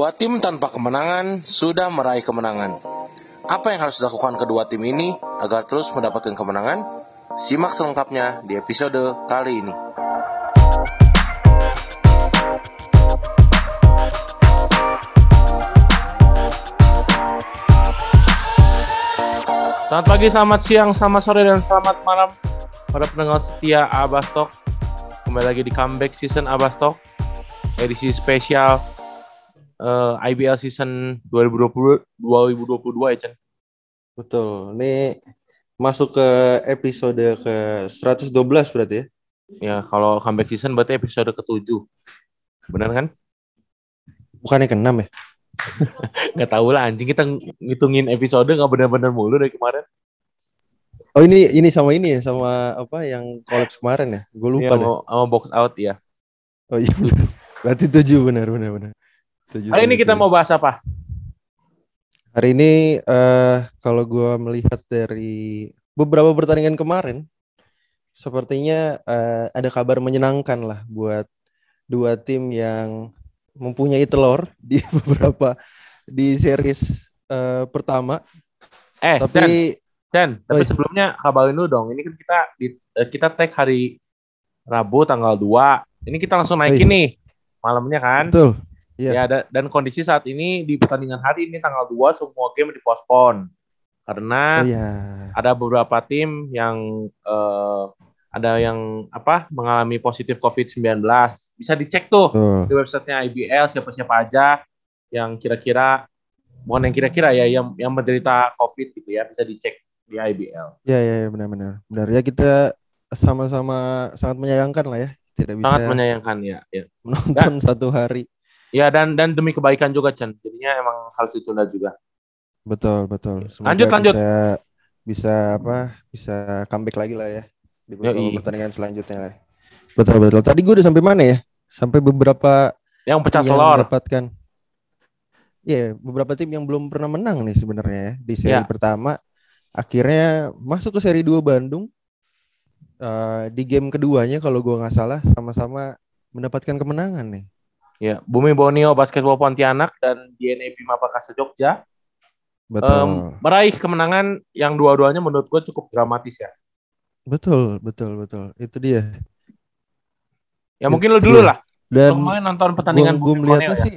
Dua tim tanpa kemenangan sudah meraih kemenangan. Apa yang harus dilakukan kedua tim ini agar terus mendapatkan kemenangan? Simak selengkapnya di episode kali ini. Selamat pagi, selamat siang, selamat sore, dan selamat malam para pendengar setia Abastok. Kembali lagi di comeback season Abastok, edisi spesial uh, IBL season 2020 2022 ya Chen. Betul. Ini masuk ke episode ke 112 berarti ya? Ya, kalau comeback season berarti episode ke-7. Benar kan? Bukannya ke-6 ya? nggak tahu lah anjing kita ngitungin episode nggak benar-benar mulu dari kemarin. Oh ini ini sama ini ya sama apa yang kolaps kemarin ya? Gue lupa iya, deh. Sama box out ya. Oh iya Berarti tujuh benar benar benar. Hari ini kita mau bahas apa? Hari ini uh, kalau gue melihat dari beberapa pertandingan kemarin, sepertinya uh, ada kabar menyenangkan lah buat dua tim yang mempunyai telur di beberapa di series uh, pertama. Eh, tapi Chen, tapi oh, sebelumnya kabarin dulu dong. Ini kan kita di, kita tag hari Rabu tanggal 2. Ini kita langsung naikin oh, nih malamnya kan. Betul. Yeah. Ya dan, dan kondisi saat ini di pertandingan hari ini tanggal 2 semua game dipospon. Karena oh, yeah. ada beberapa tim yang uh, ada yang apa mengalami positif COVID-19. Bisa dicek tuh uh. di websitenya IBL siapa-siapa aja yang kira-kira bukan yang kira-kira ya yang yang menderita COVID gitu ya bisa dicek di IBL. Ya ya, ya benar-benar. Benar ya kita sama-sama sangat menyayangkan lah ya tidak bisa sangat menyayangkan ya, ya. menonton dan, satu hari. Ya dan dan demi kebaikan juga Chan. Jadinya emang harus ditunda juga. Betul betul. Semoga lanjut lanjut. Bisa, bisa apa? Bisa comeback lagi lah ya di beberapa Yoi. pertandingan selanjutnya lah. Betul betul. Tadi gue udah sampai mana ya? Sampai beberapa yang pecah telur. Mendapatkan Ya, yeah, beberapa tim yang belum pernah menang nih sebenarnya ya. di seri yeah. pertama. Akhirnya masuk ke seri 2 Bandung. Uh, di game keduanya kalau gue nggak salah sama-sama mendapatkan kemenangan nih. Ya, Bumi Borneo Basketball Pontianak dan DNA Bima Perkasa Jogja Betul. Um, meraih kemenangan yang dua-duanya menurut gue cukup dramatis ya. Betul, betul, betul. Itu dia. Ya Itu mungkin lo dulu lah. Dan lo nonton pertandingan gue melihatnya ya? sih.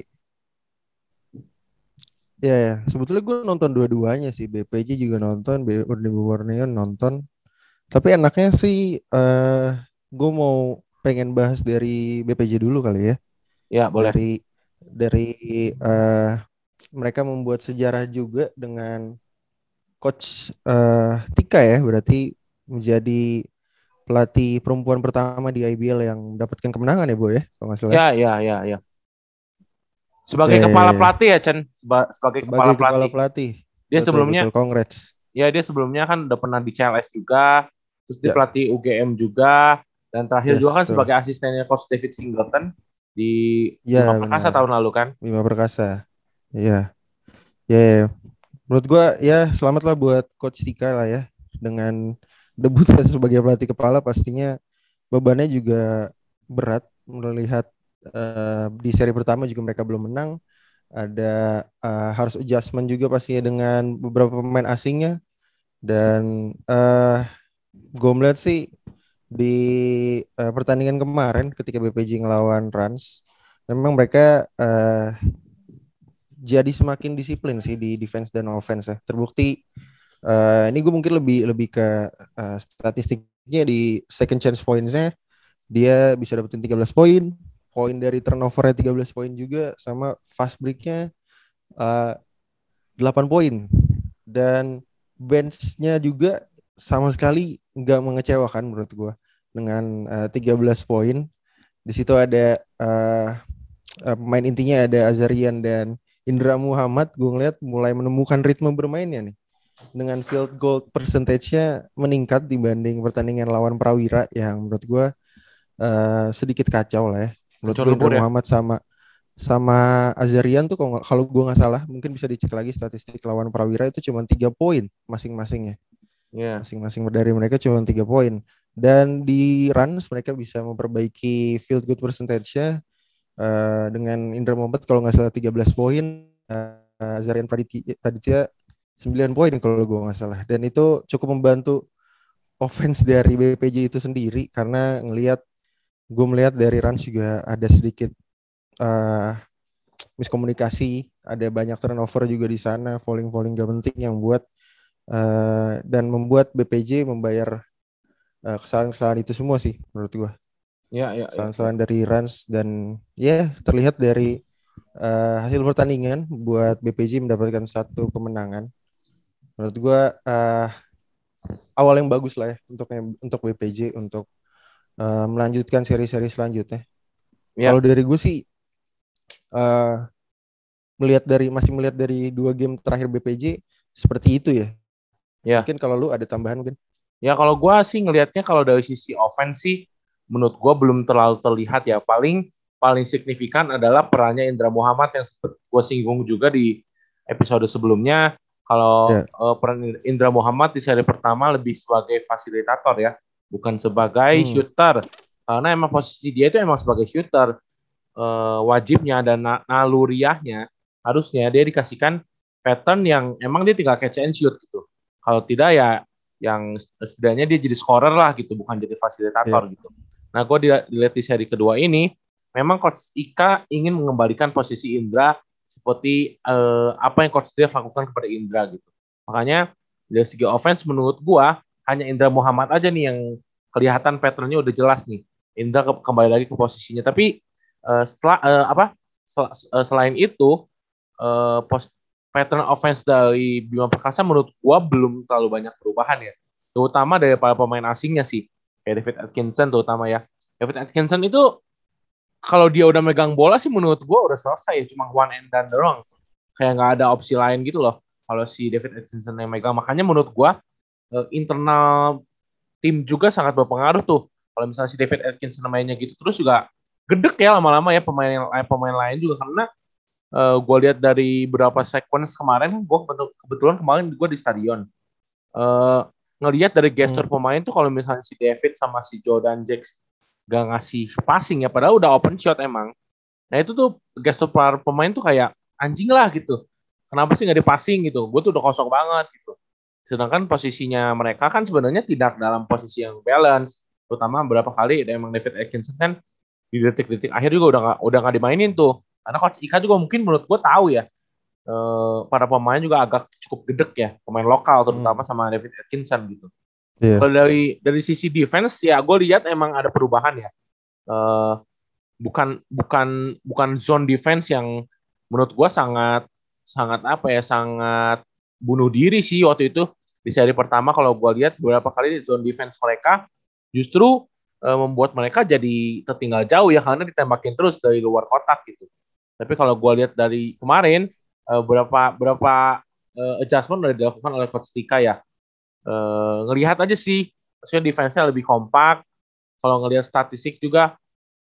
Ya, ya, sebetulnya gue nonton dua-duanya sih. BPJ juga nonton, Borneo nonton. Tapi enaknya sih, uh, gue mau pengen bahas dari BPJ dulu kali ya. Ya, boleh. Dari dari uh, mereka membuat sejarah juga dengan coach uh, Tika ya, berarti menjadi pelatih perempuan pertama di IBL yang mendapatkan kemenangan ya, Bu ya, kalau nggak salah. Ya, ya, ya, ya. Sebagai eh, kepala pelatih ya, Chen. Seba sebagai, kepala, sebagai kepala pelatih. Dia betul, sebelumnya betul, congrats. Ya, dia sebelumnya kan udah pernah di CLS juga, terus di ya. pelatih UGM juga, dan terakhir yes, juga kan betul. sebagai asistennya coach David Singleton di ya, Bima Perkasa benar. tahun lalu kan. Bima Perkasa. Iya. Ya, ya. menurut gua ya selamatlah buat coach Tika lah ya dengan debut sebagai pelatih kepala pastinya bebannya juga berat melihat uh, di seri pertama juga mereka belum menang ada uh, harus adjustment juga pastinya dengan beberapa pemain asingnya dan uh, gue melihat sih di uh, pertandingan kemarin ketika BPJ ngelawan Rans memang mereka uh, jadi semakin disiplin sih di defense dan offense ya. Terbukti Uh, ini gue mungkin lebih lebih ke uh, statistiknya di second chance pointsnya dia bisa dapetin 13 poin, poin dari turnovernya 13 poin juga sama fast breaknya uh, eh, 8 poin. Dan benchnya juga sama sekali nggak mengecewakan menurut gue dengan uh, 13 poin. Di situ ada uh, uh, pemain intinya ada Azarian dan Indra Muhammad. Gue ngeliat mulai menemukan ritme bermainnya nih dengan field goal percentage-nya meningkat dibanding pertandingan lawan Prawira yang menurut gue uh, sedikit kacau lah ya. Menurut gue ya? Muhammad sama sama Azarian tuh kalau gue nggak salah mungkin bisa dicek lagi statistik lawan Prawira itu cuma tiga poin masing-masingnya. Yeah. Masing-masing dari mereka cuma tiga poin. Dan di runs mereka bisa memperbaiki field goal percentage-nya uh, dengan Indra Muhammad kalau nggak salah 13 poin, uh, Zarian Praditya, Praditya 9 poin kalau gue nggak salah. Dan itu cukup membantu offense dari BPJ itu sendiri karena ngelihat gue melihat dari Rans juga ada sedikit uh, miskomunikasi, ada banyak turnover juga di sana, falling-falling gak penting yang buat uh, dan membuat BPJ membayar kesalahan-kesalahan itu semua sih menurut gue. Ya, ya, ya. Kesalahan-kesalahan ya. dari Rans dan ya terlihat dari uh, hasil pertandingan buat BPJ mendapatkan satu kemenangan. Menurut gue uh, awal yang bagus lah ya untuk untuk BPJ untuk uh, melanjutkan seri-seri selanjutnya. Ya. Kalau dari gue sih uh, melihat dari masih melihat dari dua game terakhir BPJ seperti itu ya. Ya. Mungkin kalau lu ada tambahan mungkin. Ya kalau gue sih ngelihatnya kalau dari sisi offense sih menurut gue belum terlalu terlihat ya. Paling paling signifikan adalah perannya Indra Muhammad yang gue singgung juga di episode sebelumnya. Kalau yeah. uh, peran Indra Muhammad di seri pertama lebih sebagai fasilitator ya, bukan sebagai hmm. shooter. Karena emang posisi dia itu emang sebagai shooter. Uh, wajibnya dan naluriahnya harusnya dia dikasihkan pattern yang emang dia tinggal catch and shoot gitu. Kalau tidak ya yang setidaknya dia jadi scorer lah gitu, bukan jadi fasilitator yeah. gitu. Nah, gue dilihat di seri kedua ini, memang Coach Ika ingin mengembalikan posisi Indra seperti uh, apa yang coach Dev lakukan kepada Indra gitu. Makanya dari segi offense menurut gua hanya Indra Muhammad aja nih yang kelihatan patternnya udah jelas nih. Indra ke kembali lagi ke posisinya. Tapi uh, setelah uh, apa sel uh, selain itu uh, pos pattern offense dari Bima Perkasa menurut gua belum terlalu banyak perubahan ya. Terutama dari para pemain asingnya sih. Kayak David Atkinson terutama ya. David Atkinson itu kalau dia udah megang bola sih menurut gue udah selesai cuma one and done doang kayak nggak ada opsi lain gitu loh kalau si David Atkinson yang megang makanya menurut gue uh, internal tim juga sangat berpengaruh tuh kalau misalnya si David Atkinson mainnya gitu terus juga gedek ya lama-lama ya pemain eh, pemain lain juga karena uh, eh, gue lihat dari beberapa sequence kemarin gue kebetulan kemarin gue di stadion. Uh, ngelihat dari gesture hmm. pemain tuh kalau misalnya si David sama si Jordan Jacks gak ngasih passing ya padahal udah open shot emang. Nah itu tuh gestur para pemain tuh kayak anjing lah gitu. Kenapa sih nggak dipassing? gitu. Gue tuh udah kosong banget gitu. Sedangkan posisinya mereka kan sebenarnya tidak dalam posisi yang balance terutama beberapa kali emang David Atkinson kan di detik-detik akhir juga udah gak, udah nggak dimainin tuh karena coach Ika juga mungkin menurut gue tahu ya eh, para pemain juga agak cukup gedek ya pemain lokal terutama hmm. sama David Atkinson gitu Yeah. Kalau dari dari sisi defense ya gue lihat emang ada perubahan ya. Uh, bukan bukan bukan zone defense yang menurut gue sangat sangat apa ya sangat bunuh diri sih waktu itu di seri pertama kalau gue lihat beberapa kali di zone defense mereka justru uh, membuat mereka jadi tertinggal jauh ya karena ditembakin terus dari luar kotak gitu. Tapi kalau gue lihat dari kemarin uh, berapa berapa uh, adjustment udah dilakukan oleh coach Tika ya uh, ngelihat aja sih maksudnya defense-nya lebih kompak kalau ngelihat statistik juga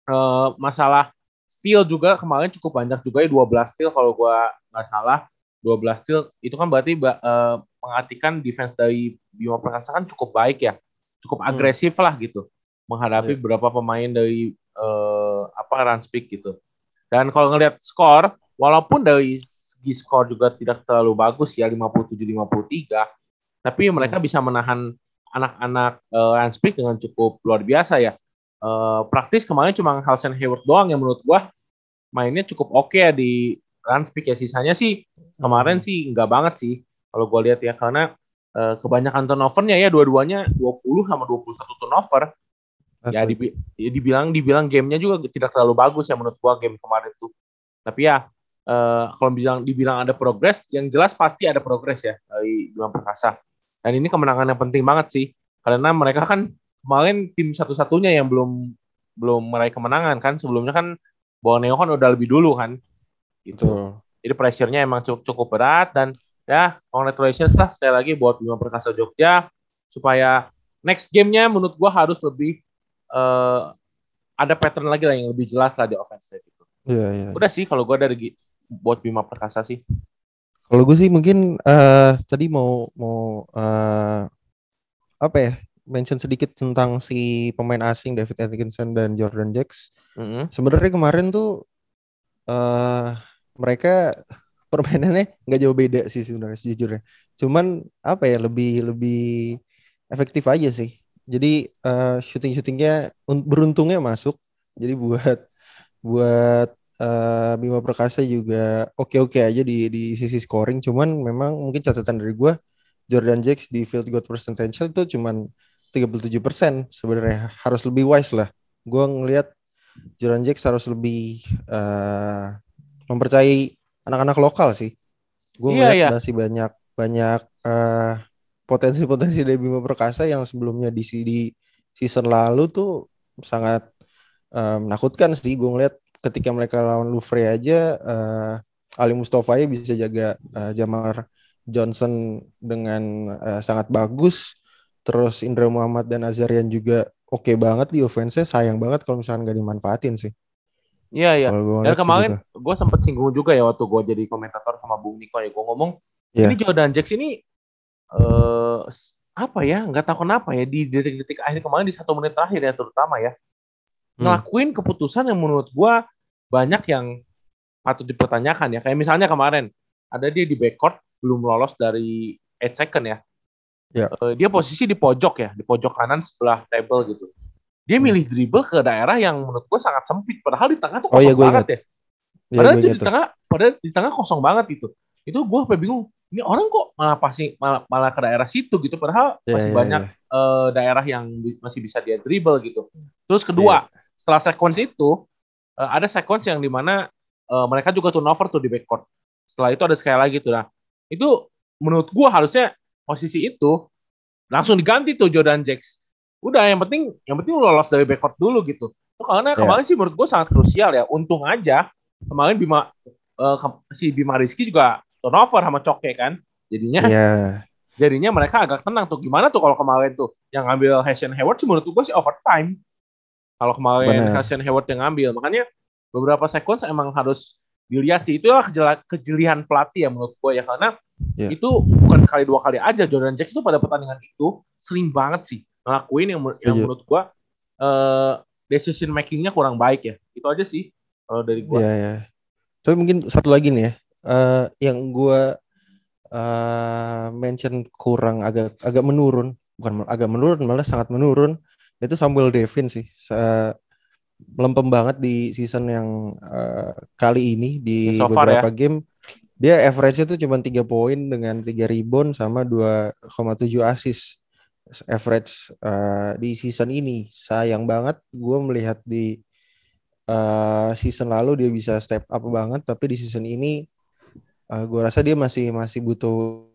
uh, masalah steal juga kemarin cukup banyak juga ya 12 steal kalau gua nggak salah 12 steal itu kan berarti uh, mengartikan defense dari Bima Perkasa kan cukup baik ya cukup hmm. agresif hmm. lah gitu menghadapi yeah. beberapa pemain dari uh, apa run speak gitu dan kalau ngelihat skor walaupun dari segi skor juga tidak terlalu bagus ya 57 53 tapi mereka bisa menahan anak-anak uh, Ranspik dengan cukup luar biasa ya. Uh, praktis kemarin cuma Halsen Hayward doang yang menurut gua mainnya cukup oke okay ya di Ranspik ya. Sisanya sih kemarin sih enggak banget sih kalau gua lihat ya karena uh, kebanyakan turnovernya ya dua-duanya 20 sama 21 turnover. Asli. Ya dibi ya dibilang dibilang gamenya juga tidak terlalu bagus ya menurut gua game kemarin tuh. Tapi ya uh, kalau bilang dibilang ada progres, yang jelas pasti ada progres ya dari Bima Perkasa. Dan ini kemenangan yang penting banget sih, karena mereka kan kemarin tim satu-satunya yang belum belum meraih kemenangan kan. Sebelumnya kan Borneo kan udah lebih dulu kan. Gitu. Jadi pressure-nya emang cukup, cukup berat dan ya congratulations lah sekali lagi buat Bima Perkasa Jogja supaya next game-nya menurut gua harus lebih uh, ada pattern lagi lah yang lebih jelas lah di offense gitu. Iya, yeah, iya. Yeah. Udah sih kalau gua dari buat Bima Perkasa sih. Kalau gue sih mungkin uh, tadi mau mau uh, apa ya mention sedikit tentang si pemain asing David Atkinson dan Jordan Jacks. Mm -hmm. Sebenarnya kemarin tuh uh, mereka permainannya nggak jauh beda sih sebenarnya sejujurnya. Cuman apa ya lebih lebih efektif aja sih. Jadi uh, shooting shootingnya beruntungnya masuk. Jadi buat buat uh, Bima Perkasa juga oke-oke aja di di sisi scoring. Cuman memang mungkin catatan dari gue Jordan Jacks di field goal percentage itu cuman 37% sebenarnya harus lebih wise lah. Gue ngelihat Jordan Jacks harus lebih uh, mempercayai anak-anak lokal sih. Gue iya, ngeliat iya. masih banyak banyak uh, potensi-potensi dari Bima Perkasa yang sebelumnya di, di season lalu tuh sangat uh, menakutkan sih. Gue ngeliat ketika mereka lawan Louvre aja uh, Ali Mustafa ya bisa jaga uh, Jamar Johnson dengan uh, sangat bagus. Terus Indra Muhammad dan Azarian juga oke okay banget di offense Sayang banget kalau misalnya nggak dimanfaatin sih. Iya iya. Dan kemarin gitu. gue sempet singgung juga ya waktu gue jadi komentator sama Bung Niko ya gue ngomong yeah. ini Jordan Jacks ini uh, apa ya nggak tahu kenapa ya di detik-detik akhir kemarin di satu menit terakhir ya terutama ya hmm. ngelakuin keputusan yang menurut gue banyak yang patut dipertanyakan ya kayak misalnya kemarin ada dia di backcourt belum lolos dari 8 second ya. Yeah. Ya. Uh, dia posisi di pojok ya, di pojok kanan sebelah table gitu. Dia hmm. milih dribble ke daerah yang menurut gue sangat sempit. Padahal di tengah tuh kosong oh, iya, banget ya. ya. Padahal itu di tengah, padahal di tengah kosong banget itu. Itu gue sampai bingung. Ini orang kok malah pasti malah, malah ke daerah situ gitu. Padahal yeah, masih yeah, banyak yeah. Uh, daerah yang masih bisa dia dribble gitu. Terus kedua, yeah. setelah sequence itu uh, ada sequence yang di mana uh, mereka juga turnover tuh di backcourt. Setelah itu ada sekali lagi tuh. Nah, itu menurut gua harusnya posisi itu langsung diganti tuh Jordan Jacks. Udah yang penting yang penting lolos dari backcourt dulu gitu. Tuh, karena yeah. kemarin sih menurut gua sangat krusial ya. Untung aja kemarin Bima uh, si Bima Rizky juga turnover sama Coke kan. Jadinya yeah. jadinya mereka agak tenang tuh. Gimana tuh kalau kemarin tuh yang ngambil Hassan Hayward sih menurut gua sih overtime. Kalau kemarin Hassan Hayward yang ngambil, makanya beberapa sequence emang harus dilihat sih itulah kejelian pelatih ya menurut gue ya karena yeah. itu bukan sekali dua kali aja Jordan Jackson itu pada pertandingan itu sering banget sih ngelakuin yang, yang menurut gue uh, decision makingnya kurang baik ya itu aja sih kalau dari gue. Iya yeah, yeah. Tapi mungkin satu lagi nih ya uh, yang gue uh, mention kurang agak agak menurun. Bukan agak menurun malah sangat menurun. Itu Samuel Devin sih. Uh, melempem banget di season yang uh, kali ini di so beberapa ya. game. Dia average-nya tuh cuma tiga poin dengan tiga rebound sama 2,7 assist. Average uh, di season ini. Sayang banget gue melihat di uh, season lalu dia bisa step up banget. Tapi di season ini uh, gue rasa dia masih masih butuh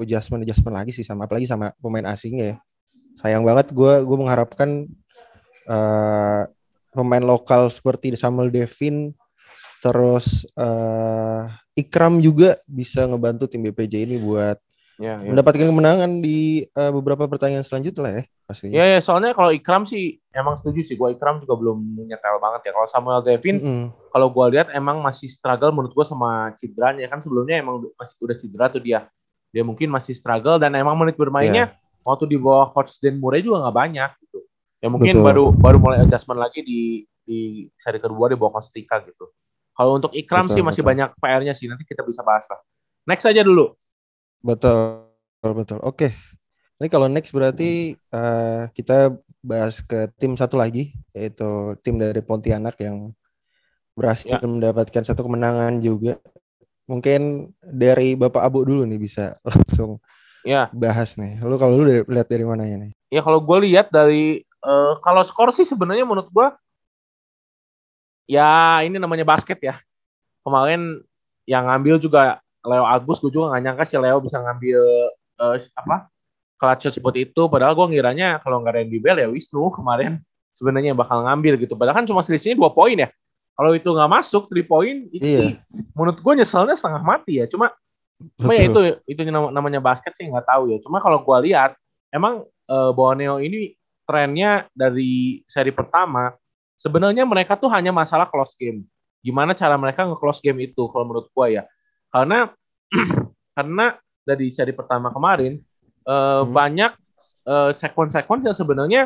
adjustment adjustment lagi sih sama apalagi sama pemain asingnya ya. Sayang banget gue gue mengharapkan uh, pemain lokal seperti Samuel Devin terus uh, Ikram juga bisa ngebantu tim BPJ ini buat ya, ya. mendapatkan kemenangan di uh, beberapa pertandingan selanjutnya lah ya pasti. Ya, ya soalnya kalau Ikram sih emang setuju sih, gua Ikram juga belum nyetel banget ya. Kalau Samuel Devin, mm -hmm. kalau gua lihat emang masih struggle menurut gua sama cederanya kan sebelumnya emang masih udah cedera tuh dia. Dia mungkin masih struggle dan emang menit bermainnya yeah. waktu di bawah coach Dan Murray juga nggak banyak gitu. Ya mungkin Betul. baru baru mulai adjustment lagi di di seri kedua di bawah Kostika gitu. Kalau untuk Ikram betul, sih masih betul. banyak PR-nya sih. Nanti kita bisa bahas lah. Next aja dulu. Betul, betul. Oke. Ini kalau next berarti uh, kita bahas ke tim satu lagi, yaitu tim dari Pontianak yang berhasil ya. mendapatkan satu kemenangan juga. Mungkin dari Bapak Abu dulu nih bisa langsung ya. bahas nih. Lu kalau lu lihat dari mana ya nih? Ya kalau gue lihat dari uh, kalau skor sih sebenarnya menurut gue ya ini namanya basket ya. Kemarin yang ngambil juga Leo Agus, gue juga gak nyangka si Leo bisa ngambil uh, apa clutch seperti itu. Padahal gue ngiranya kalau nggak Randy Bell ya Wisnu kemarin sebenarnya bakal ngambil gitu. Padahal kan cuma selisihnya dua poin ya. Kalau itu nggak masuk three point itu iya. sih menurut gue nyeselnya setengah mati ya. Cuma cuma ya itu itu namanya basket sih nggak tahu ya. Cuma kalau gue lihat emang uh, Borneo ini trennya dari seri pertama sebenarnya mereka tuh hanya masalah close game. Gimana cara mereka nge-close game itu kalau menurut gua ya. Karena karena dari seri pertama kemarin uh, hmm. banyak uh, sekuen-sekuen yang sebenarnya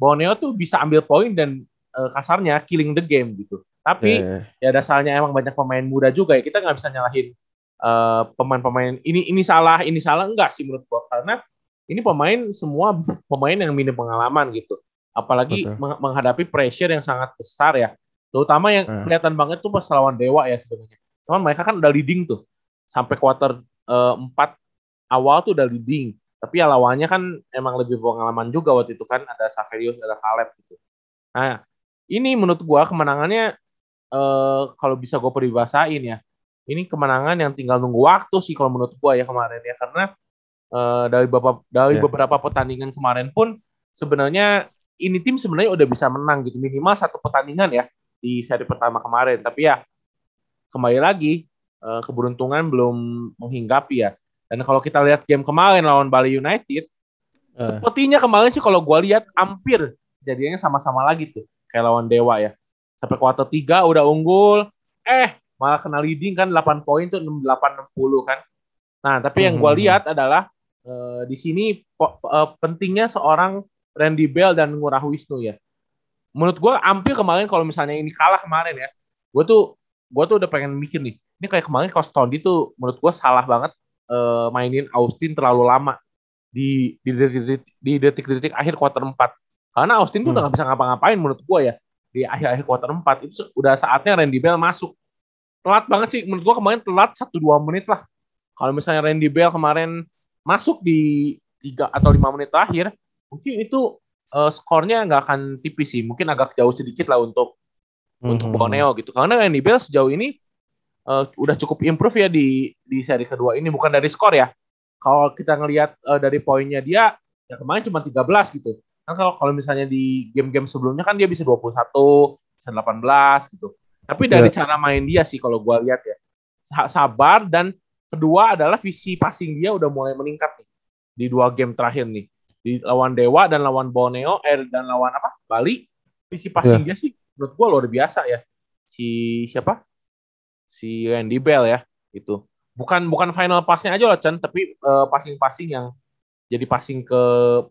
Borneo tuh bisa ambil poin dan uh, kasarnya killing the game gitu. Tapi yeah. ya dasarnya emang banyak pemain muda juga ya. Kita nggak bisa nyalahin pemain pemain-pemain ini ini salah ini salah enggak sih menurut gua karena ini pemain semua pemain yang minim pengalaman gitu. Apalagi Betul. menghadapi pressure yang sangat besar ya. Terutama yang uh. kelihatan banget tuh pas lawan Dewa ya sebenarnya. Cuman mereka kan udah leading tuh. Sampai kuarter uh, 4 awal tuh udah leading. Tapi ya lawannya kan emang lebih pengalaman juga waktu itu kan. Ada Saverius, ada Caleb gitu. Nah, ini menurut gua kemenangannya uh, kalau bisa gue peribahasain ya. Ini kemenangan yang tinggal nunggu waktu sih kalau menurut gua ya kemarin ya. Karena uh, dari beberapa dari yeah. beberapa pertandingan kemarin pun sebenarnya ini tim sebenarnya udah bisa menang gitu minimal satu pertandingan ya di seri pertama kemarin tapi ya kembali lagi uh, keberuntungan belum menghinggapi ya dan kalau kita lihat game kemarin lawan Bali United uh. sepertinya kemarin sih kalau gue lihat hampir jadinya sama-sama lagi tuh kayak lawan Dewa ya sampai kuarter 3 udah unggul eh malah kena leading kan 8 poin tuh 68 60 kan nah tapi yang gue hmm. lihat adalah uh, di sini uh, pentingnya seorang Randy Bell dan Ngurah Wisnu ya. Menurut gue hampir kemarin kalau misalnya ini kalah kemarin ya, gue tuh gue tuh udah pengen mikir nih. Ini kayak kemarin Kostondi tuh menurut gue salah banget uh, mainin Austin terlalu lama di di detik-detik di detik-detik akhir kuarter 4. Karena Austin tuh hmm. udah gak bisa ngapa-ngapain menurut gue ya. Di akhir-akhir kuarter 4 itu udah saatnya Randy Bell masuk. Telat banget sih menurut gue kemarin telat 1 2 menit lah. Kalau misalnya Randy Bell kemarin masuk di 3 atau 5 menit terakhir, mungkin itu uh, skornya nggak akan tipis sih mungkin agak jauh sedikit lah untuk mm-hmm. untuk Borneo gitu. Karena Randy Bell sejauh ini uh, udah cukup improve ya di di seri kedua ini. Bukan dari skor ya. Kalau kita ngelihat uh, dari poinnya dia ya kemarin cuma 13 gitu. Kan kalau kalau misalnya di game-game sebelumnya kan dia bisa 21 bisa 18 gitu. Tapi dari yeah. cara main dia sih kalau gua lihat ya. Sabar dan kedua adalah visi passing dia udah mulai meningkat nih. Di dua game terakhir nih. Di lawan Dewa dan lawan Borneo eh dan lawan apa? Bali. Visi passing yeah. dia sih menurut gua luar biasa ya. Si siapa? Si Randy Bell ya itu. Bukan bukan final passnya aja lah Chen tapi uh, passing-passing yang jadi passing ke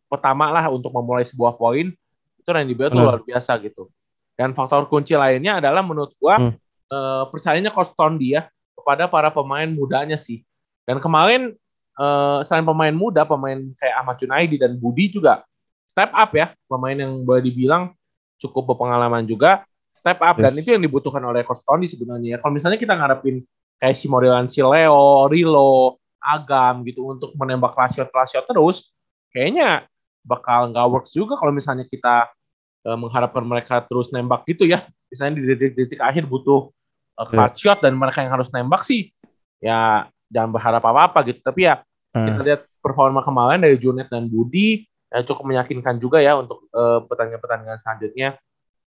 pertama lah untuk memulai sebuah poin. Itu Randy Bell tuh luar biasa gitu. Dan faktor kunci lainnya adalah menurut gua hmm. uh, percayanya Koston dia kepada para pemain mudanya sih. Dan kemarin uh, selain pemain muda, pemain kayak Ahmad Junaidi dan Budi juga step up ya, pemain yang boleh dibilang cukup berpengalaman juga, step up yes. dan itu yang dibutuhkan oleh Coach Tony sebenarnya. Kalau misalnya kita ngarepin kayak si Morelan Sileo, Rilo, Agam gitu untuk menembak shot, terus, kayaknya bakal nggak works juga kalau misalnya kita uh, mengharapkan mereka terus nembak gitu ya. Misalnya di detik-detik akhir butuh uh, clutch yeah. shot dan mereka yang harus nembak sih ya jangan berharap apa-apa gitu. Tapi ya hmm. kita lihat performa kemarin dari Junet dan Budi ya cukup meyakinkan juga ya untuk uh, pertandingan-pertandingan selanjutnya.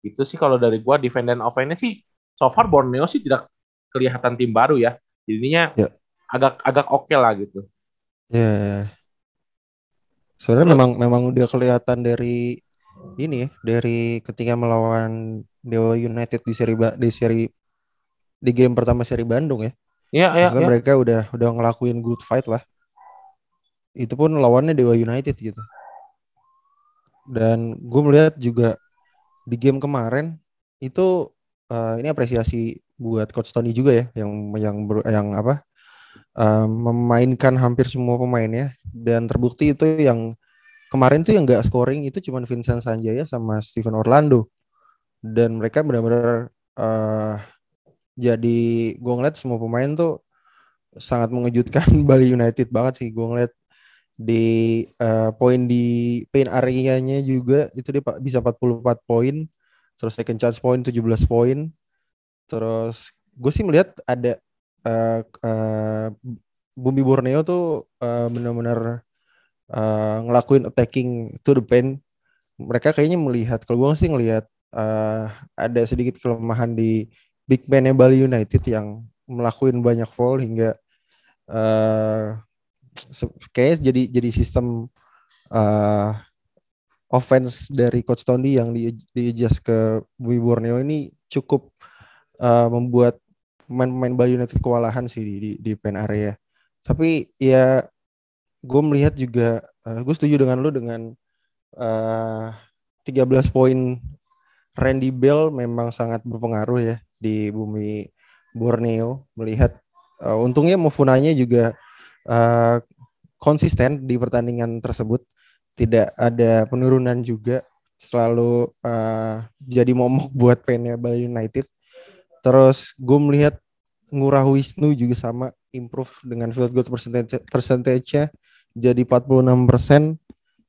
Itu sih kalau dari gua defend dan offense sih so far Borneo sih tidak kelihatan tim baru ya. Jadinya yeah. agak agak oke okay lah gitu. Ya. Yeah. Sebenarnya memang memang udah kelihatan dari ini ya, dari ketika melawan Dewa United di seri di seri di game pertama seri Bandung ya. Iya, iya. Ya. mereka udah udah ngelakuin good fight lah. Itu pun lawannya Dewa United gitu. Dan gue melihat juga di game kemarin itu uh, ini apresiasi buat coach Tony juga ya yang yang ber, yang apa uh, memainkan hampir semua pemainnya. Dan terbukti itu yang kemarin tuh yang gak scoring itu cuma Vincent Sanjaya sama Steven Orlando. Dan mereka benar-benar uh, jadi gue ngeliat semua pemain tuh sangat mengejutkan Bali United banget sih. Gue ngeliat di uh, poin di paint area-nya juga itu dia bisa 44 poin terus second chance point 17 poin. Terus gue sih melihat ada uh, uh, Bumi Borneo tuh uh, benar-benar uh, ngelakuin attacking to the paint. Mereka kayaknya melihat kalau gue sih ngelihat uh, ada sedikit kelemahan di big man Bali United yang melakukan banyak foul hingga uh, kayaknya jadi jadi sistem uh, offense dari coach Tondi yang di, di adjust ke Bumi Borneo ini cukup uh, membuat pemain-pemain Bali United kewalahan sih di di, di pen area. Tapi ya gue melihat juga uh, gue setuju dengan lu dengan uh, 13 poin Randy Bell memang sangat berpengaruh ya di bumi Borneo melihat uh, untungnya Mofunanya juga uh, konsisten di pertandingan tersebut. Tidak ada penurunan juga. Selalu uh, jadi momok buat pennya Bali United. Terus gue melihat Ngurah Wisnu juga sama improve dengan field goal percentage percentage-nya jadi 46 persen.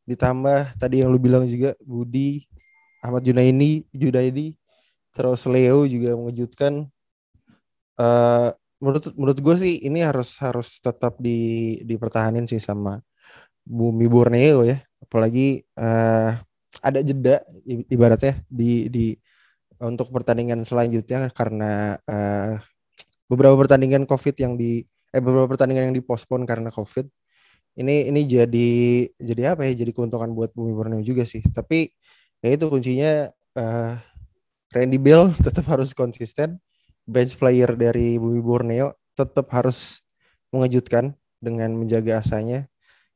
Ditambah tadi yang lu bilang juga Budi Ahmad Junaidi Junaidi terus Leo juga mengejutkan. Uh, menurut menurut gue sih ini harus harus tetap di dipertahanin sih sama Bumi Borneo ya. Apalagi uh, ada jeda ibaratnya di di untuk pertandingan selanjutnya karena uh, beberapa pertandingan COVID yang di eh beberapa pertandingan yang dipospon karena COVID. Ini ini jadi jadi apa ya? Jadi keuntungan buat Bumi Borneo juga sih. Tapi ya itu kuncinya uh, Randy Bell tetap harus konsisten bench player dari Bumi Borneo tetap harus mengejutkan dengan menjaga asanya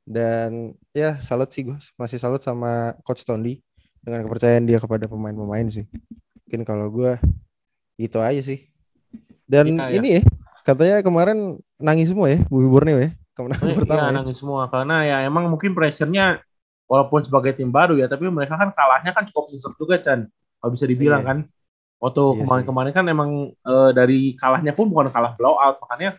dan ya salut sih gue masih salut sama coach Tondi dengan kepercayaan dia kepada pemain-pemain sih mungkin kalau gue itu aja sih dan ya, ini ya katanya kemarin nangis semua ya Bumi Borneo ya kemenangan eh, pertama. Iya, ya. nangis semua karena ya emang mungkin pressure-nya walaupun sebagai tim baru ya, tapi mereka kan kalahnya kan cukup susah juga Chan. Kalau bisa dibilang iya. kan. Waktu iya kemarin-kemarin kan emang e, dari kalahnya pun bukan kalah blowout, makanya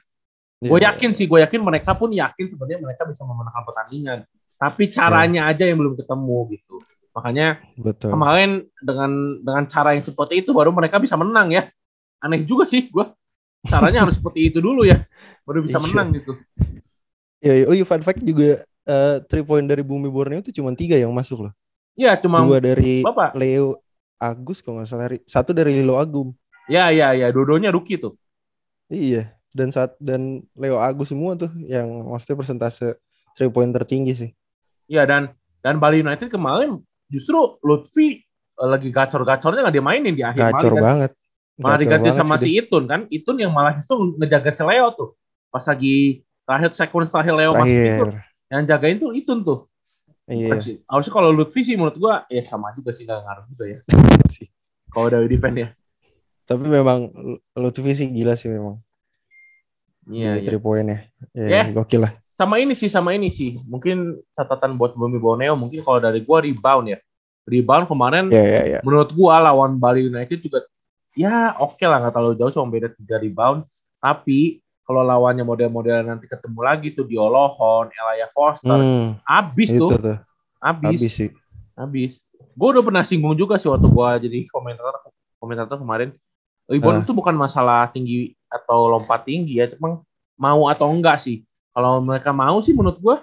iya, gue yakin sih, gue yakin mereka pun yakin sebenarnya mereka bisa memenangkan pertandingan. Tapi caranya iya. aja yang belum ketemu gitu. Makanya Betul. kemarin dengan dengan cara yang seperti itu baru mereka bisa menang ya. Aneh juga sih gue. Caranya harus seperti itu dulu ya, baru bisa iya. menang gitu. Ya, oh iya fun fact juga uh, three point dari Bumi Borneo itu cuma tiga yang masuk loh. Iya, cuma dua dari Bapak. Leo Agus kalau nggak salah, satu dari Lilo Agum. Ya, ya, ya, dua-duanya rookie tuh. Iya, dan saat dan Leo Agus semua tuh yang maksudnya persentase three point tertinggi sih. Iya dan dan Bali United kemarin justru Lutfi uh, lagi gacor-gacornya nggak dimainin di akhir Gacor kan. banget. Malah diganti sama si Itun kan. Itun yang malah justru ngejaga si Leo tuh. Pas lagi terakhir second terakhir Leo masuk itu yang jagain tuh itu tuh iya harusnya kalau Lutfi sih menurut gua ya sama juga sih gak ngaruh juga ya kalau dari defense ya tapi memang Lutfi sih gila sih memang Iya, iya. three point ya. Ya, yeah. gokil lah. Sama ini sih, sama ini sih. Mungkin catatan buat Bumi Borneo, mungkin kalau dari gua rebound ya. Rebound kemarin, yeah, yeah, yeah. menurut gua lawan Bali United juga, ya oke okay lah, nggak terlalu jauh, cuma beda tiga rebound. Tapi kalau lawannya model-model nanti ketemu lagi tuh di Olohon, Elia Foster, hmm, abis tuh. tuh. Abis. Abis sih. Abis. Gue udah pernah singgung juga sih waktu gue jadi komentator komentator kemarin. Ibon uh. itu bukan masalah tinggi atau lompat tinggi ya, cuma mau atau enggak sih. Kalau mereka mau sih menurut gue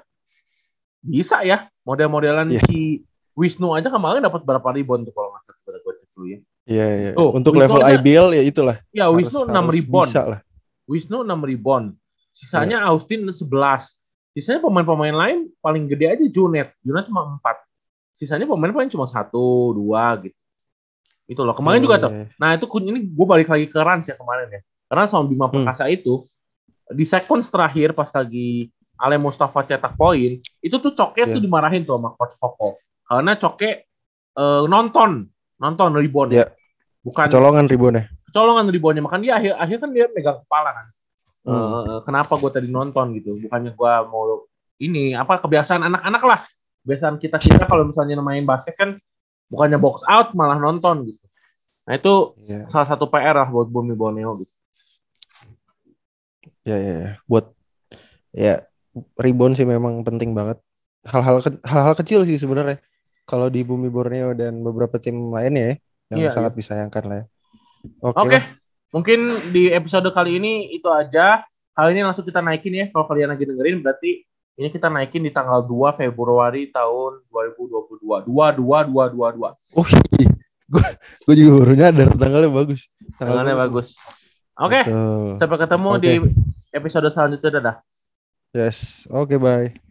bisa ya. Model-modelan yeah. si Wisnu aja kemarin dapat berapa ribon tuh kalau nggak salah gue cek dulu ya. Iya, yeah, iya. Yeah. Untuk Wisnu level aja, IBL ya itulah. Ya, Wisnu enam ribon. Bisa lah. Wisnu 6 rebound. Sisanya yeah. Austin 11. Sisanya pemain-pemain lain paling gede aja Junet. Junet cuma 4. Sisanya pemain paling cuma 1, 2 gitu. Itu loh. Kemarin yeah, juga tuh. Iya, iya. Nah, itu ini gue balik lagi ke Rans ya kemarin ya. Karena sama Bima hmm. Perkasa hmm. itu di seconds terakhir pas lagi Ale Mustafa cetak poin, itu tuh Coke yeah. tuh dimarahin tuh sama coach Koko. Karena Coke uh, nonton, nonton rebound. Yeah. Bukan colongan reboundnya colongan ribonnya makan dia akhir akhir kan dia megang kepala kan hmm. uh, kenapa gue tadi nonton gitu bukannya gue mau ini apa kebiasaan anak-anak lah kebiasaan kita kita kalau misalnya main basket kan bukannya box out malah nonton gitu nah itu yeah. salah satu PR lah buat Bumi Borneo gitu ya yeah, ya yeah. buat ya rebound sih memang penting banget hal-hal hal-hal kecil sih sebenarnya kalau di Bumi Borneo dan beberapa tim lainnya ya yang yeah, sangat yeah. disayangkan lah ya. Oke. Okay. Okay. Mungkin di episode kali ini itu aja. Hal ini langsung kita naikin ya. Kalau kalian lagi dengerin berarti ini kita naikin di tanggal 2 Februari tahun 2022. 22222. Oh, gue gue juga baru nyadar tanggalnya bagus. Tanggal tanggalnya bagus. Oke. Okay. Sampai ketemu okay. di episode selanjutnya. Dadah. Yes. Oke, okay, bye.